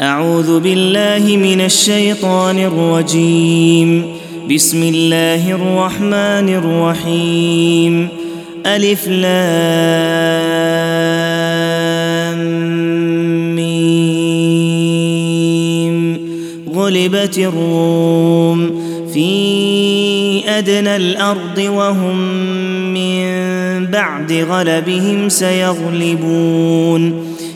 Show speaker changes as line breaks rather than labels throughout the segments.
أعوذ بالله من الشيطان الرجيم. بسم الله الرحمن الرحيم. ألف لام ميم. غلبت الروم في أدنى الأرض وهم من بعد غلبهم سيغلبون.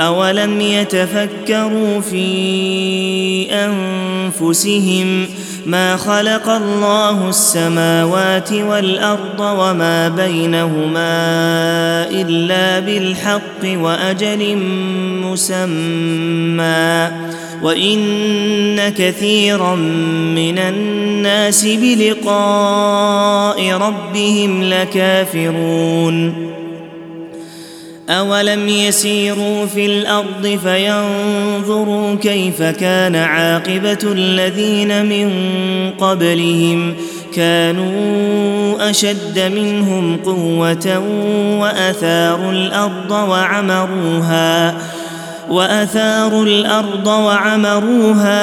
أولم يتفكروا في أنفسهم ما خلق الله السماوات والأرض وما بينهما إلا بالحق وأجل مسمى وإن كثيرا من الناس بلقاء ربهم لكافرون اولم يسيروا في الأرض فينظروا كيف كان عاقبه الذين من قبلهم كانوا اشد منهم قوه واثاروا الأرض وعمروها وأثاروا الأرض وعمروها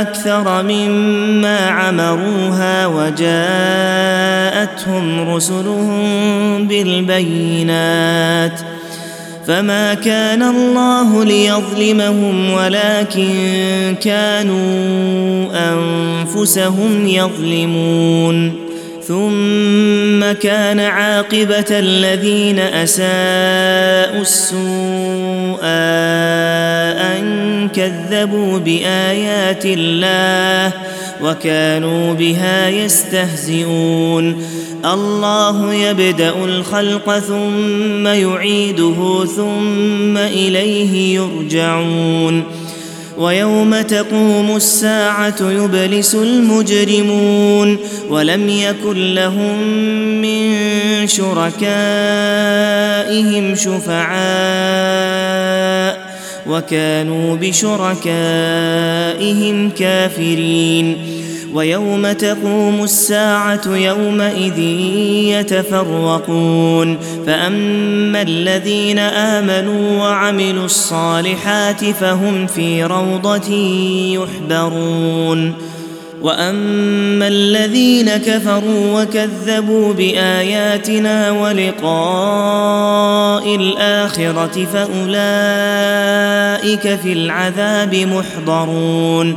أكثر مما عمروها وجاءتهم رسلهم بالبينات فما كان الله ليظلمهم ولكن كانوا أنفسهم يظلمون ثم كان عاقبة الذين أساءوا السوء أن كذبوا بآيات الله وكانوا بها يستهزئون. الله يبدأ الخلق ثم يعيده ثم إليه يرجعون. ويوم تقوم الساعة يبلس المجرمون ولم يكن لهم من شركائهم شفعاء وكانوا بشركائهم كافرين ويوم تقوم الساعة يومئذ يتفرقون فأما الذين آمنوا وعملوا الصالحات فهم في روضة يحبرون وأما الذين كفروا وكذبوا بآياتنا ولقاء الآخرة فأولئك في العذاب محضرون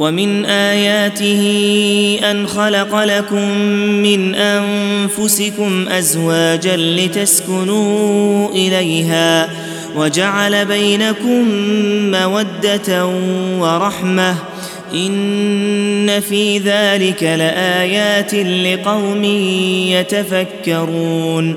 ومن اياته ان خلق لكم من انفسكم ازواجا لتسكنوا اليها وجعل بينكم موده ورحمه ان في ذلك لايات لقوم يتفكرون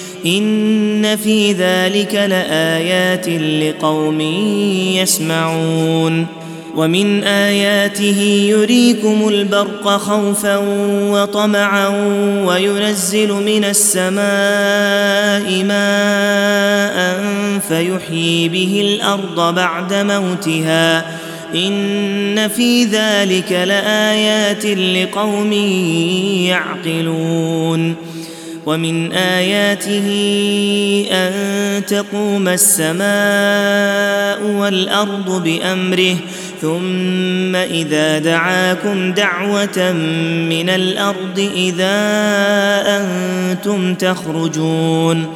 إن في ذلك لآيات لقوم يسمعون ومن آياته يريكم البرق خوفا وطمعا وينزل من السماء ماء فيحيي به الأرض بعد موتها إن في ذلك لآيات لقوم يعقلون ومن آياته أن تقوم السماء والأرض بأمره ثم إذا دعاكم دعوة من الأرض إذا أنتم تخرجون.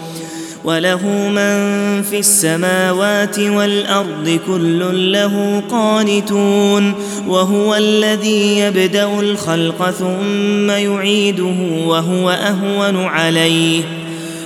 وله من في السماوات والأرض كل له قانتون وهو الذي يبدأ الخلق ثم يعيده وهو أهون عليه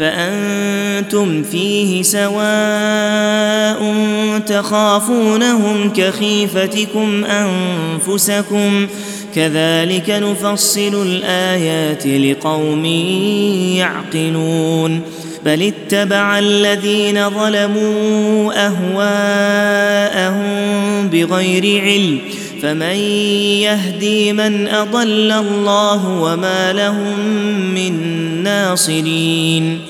فأنتم فيه سواء تخافونهم كخيفتكم أنفسكم كذلك نفصل الآيات لقوم يعقلون بل اتبع الذين ظلموا أهواءهم بغير علم فمن يهدي من أضل الله وما لهم من ناصرين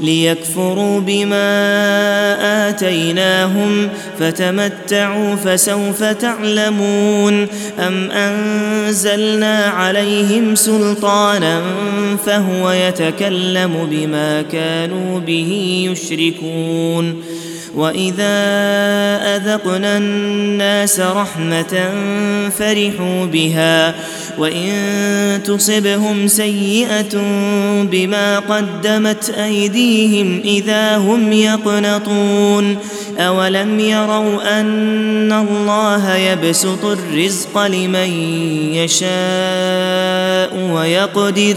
ليكفروا بما آتيناهم فتمتعوا فسوف تعلمون أم أنزلنا عليهم سلطانا فهو يتكلم بما كانوا به يشركون واذا اذقنا الناس رحمه فرحوا بها وان تصبهم سيئه بما قدمت ايديهم اذا هم يقنطون اولم يروا ان الله يبسط الرزق لمن يشاء ويقدر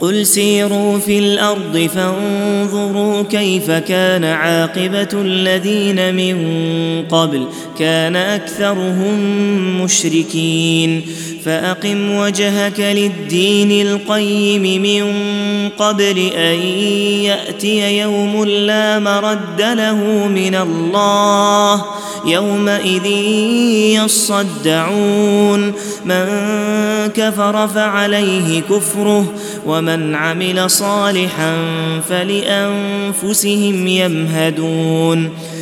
قل سيروا في الأرض فانظروا كيف كان عاقبة الذين من قبل كان أكثرهم مشركين فأقم وجهك للدين القيم من قبل أن يأتي يوم لا مرد له من الله يومئذ يصدعون من كفر فعليه كفره ومن عمل صالحا فلأنفسهم يمهدون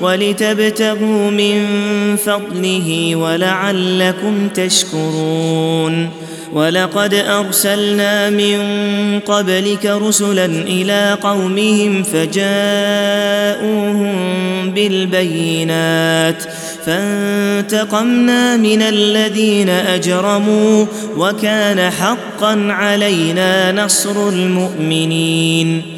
ولتبتغوا من فضله ولعلكم تشكرون. ولقد أرسلنا من قبلك رسلا إلى قومهم فجاءوهم بالبينات. فانتقمنا من الذين أجرموا وكان حقا علينا نصر المؤمنين.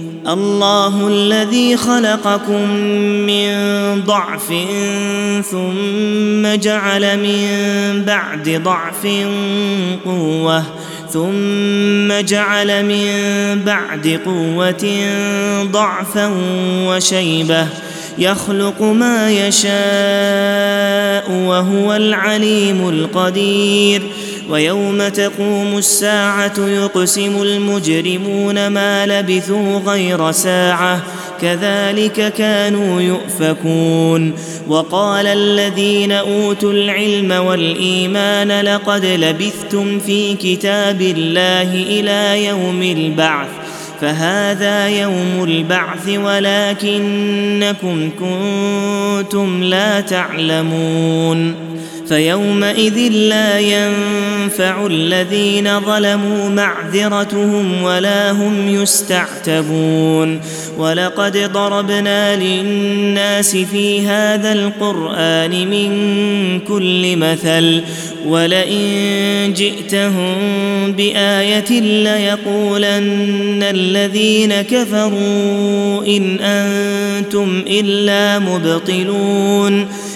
الله الذي خلقكم من ضعف ثم جعل من بعد ضعف قوة ثم جعل من بعد قوة ضعفا وشيبة يخلق ما يشاء وهو العليم القدير ويوم تقوم الساعة يقسم المجرمون ما لبثوا غير ساعة كذلك كانوا يؤفكون. وقال الذين أوتوا العلم والإيمان لقد لبثتم في كتاب الله إلى يوم البعث فهذا يوم البعث ولكنكم كنتم لا تعلمون. فيومئذ لا ينفع الذين ظلموا معذرتهم ولا هم يستعتبون. ولقد ضربنا للناس في هذا القرآن من كل مثل ولئن جئتهم بآية ليقولن الذين كفروا إن أنتم إلا مبطلون.